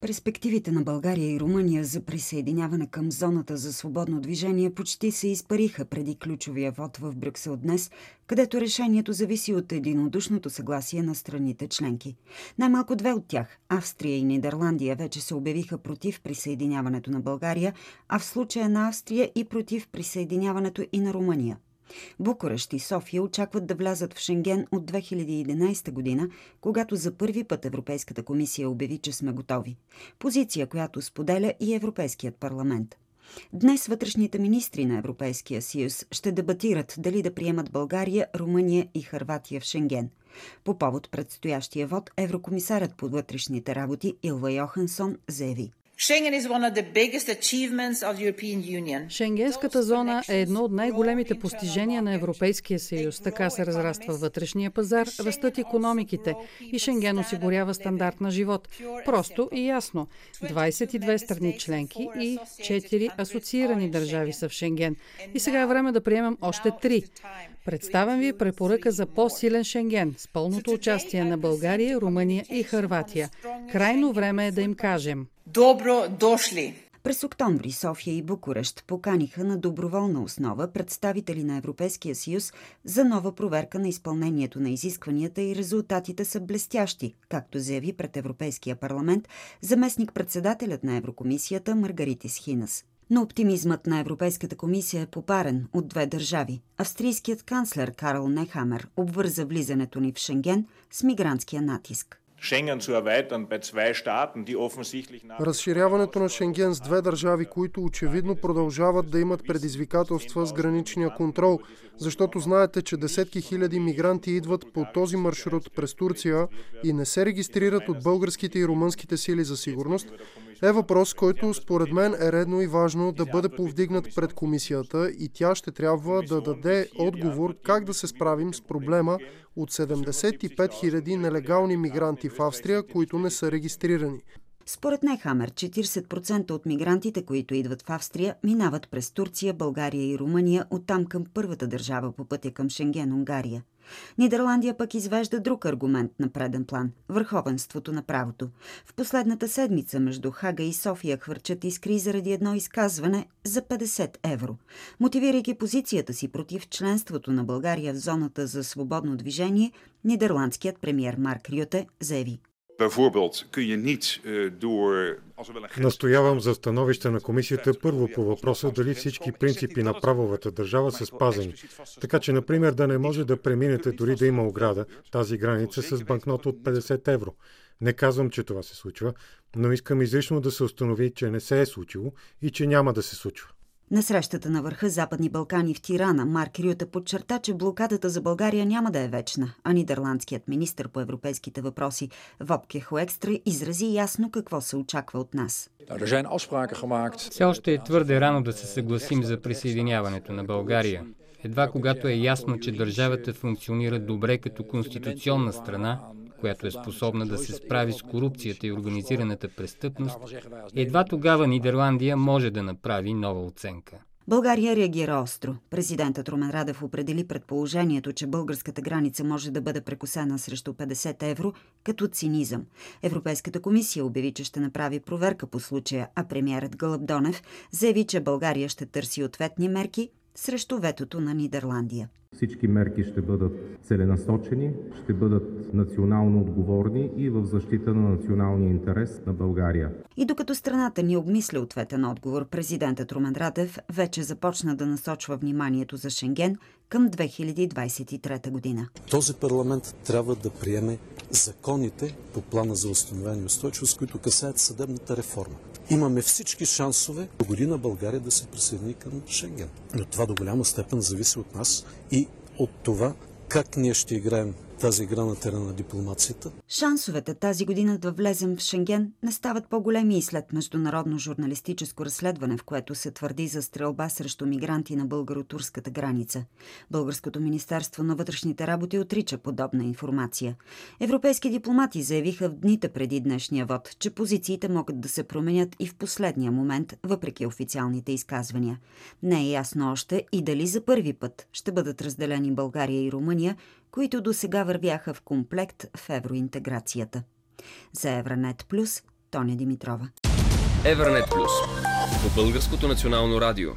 Перспективите на България и Румъния за присъединяване към зоната за свободно движение почти се изпариха преди ключовия вод в Брюксел днес, където решението зависи от единодушното съгласие на страните членки. Най-малко две от тях, Австрия и Нидерландия, вече се обявиха против присъединяването на България, а в случая на Австрия и против присъединяването и на Румъния. Букурещ и София очакват да влязат в Шенген от 2011 година, когато за първи път Европейската комисия обяви, че сме готови. Позиция, която споделя и Европейският парламент. Днес вътрешните министри на Европейския съюз ще дебатират дали да приемат България, Румъния и Харватия в Шенген. По повод предстоящия вод, еврокомисарят по вътрешните работи Илва Йохансон заяви. Шенгенската зона е едно от най-големите постижения на Европейския съюз. Така се разраства вътрешния пазар, растат економиките и Шенген осигурява стандарт на живот. Просто и ясно. 22 страни членки и 4 асоциирани държави са в Шенген. И сега е време да приемем още 3. Представям ви препоръка за по-силен Шенген с пълното участие на България, Румъния и Харватия. Крайно време е да им кажем. Добро дошли! През октомври София и Букурещ поканиха на доброволна основа представители на Европейския съюз за нова проверка на изпълнението на изискванията и резултатите са блестящи, както заяви пред Европейския парламент заместник-председателят на Еврокомисията Маргаритис Хинас. Но оптимизмът на Европейската комисия е попарен от две държави. Австрийският канцлер Карл Нехамер обвърза влизането ни в Шенген с мигрантския натиск. Разширяването на Шенген с две държави, които очевидно продължават да имат предизвикателства с граничния контрол, защото знаете, че десетки хиляди мигранти идват по този маршрут през Турция и не се регистрират от българските и румънските сили за сигурност, е въпрос, който според мен е редно и важно да бъде повдигнат пред комисията и тя ще трябва да даде отговор как да се справим с проблема от 75 000 нелегални мигранти в Австрия, които не са регистрирани. Според Нехамер, 40% от мигрантите, които идват в Австрия, минават през Турция, България и Румъния, оттам към първата държава по пътя към Шенген, Унгария. Нидерландия пък извежда друг аргумент на преден план – върховенството на правото. В последната седмица между Хага и София хвърчат искри заради едно изказване за 50 евро. Мотивирайки позицията си против членството на България в зоната за свободно движение, нидерландският премьер Марк Рюте заяви. Настоявам за становище на комисията първо по въпроса дали всички принципи на правовата държава са спазени. Така че, например, да не може да преминете дори да има ограда тази граница с банкнот от 50 евро. Не казвам, че това се случва, но искам изрично да се установи, че не се е случило и че няма да се случва. На срещата на върха Западни Балкани в Тирана Марк Рюта подчерта, че блокадата за България няма да е вечна, а нидерландският министр по европейските въпроси Вопке Хоекстра изрази ясно какво се очаква от нас. Все още е твърде рано да се съгласим за присъединяването на България. Едва когато е ясно, че държавата функционира добре като конституционна страна, която е способна да се справи с корупцията и организираната престъпност, едва тогава Нидерландия може да направи нова оценка. България реагира остро. Президентът Румен Радев определи предположението, че българската граница може да бъде прекусена срещу 50 евро като цинизъм. Европейската комисия обяви, че ще направи проверка по случая, а премиерът Гълъб Донев заяви, че България ще търси ответни мерки срещу ветото на Нидерландия. Всички мерки ще бъдат целенасочени, ще бъдат национално отговорни и в защита на националния интерес на България. И докато страната ни обмисля ответен отговор, президентът Румен Радев вече започна да насочва вниманието за Шенген към 2023 година. Този парламент трябва да приеме законите по плана за установение и устойчивост, които касаят съдебната реформа. Имаме всички шансове до година България да се присъедини към Шенген. Но това до голяма степен зависи от нас и от това как ние ще играем тази игра на терена на дипломацията. Шансовете тази година да влезем в Шенген не стават по-големи и след международно журналистическо разследване, в което се твърди за стрелба срещу мигранти на българо-турската граница. Българското министерство на вътрешните работи отрича подобна информация. Европейски дипломати заявиха в дните преди днешния вод, че позициите могат да се променят и в последния момент, въпреки официалните изказвания. Не е ясно още и дали за първи път ще бъдат разделени България и Румъния, които до сега вървяха в комплект в евроинтеграцията. За Евранет Плюс, Тоня Димитрова. Евранет Плюс по Българското национално радио.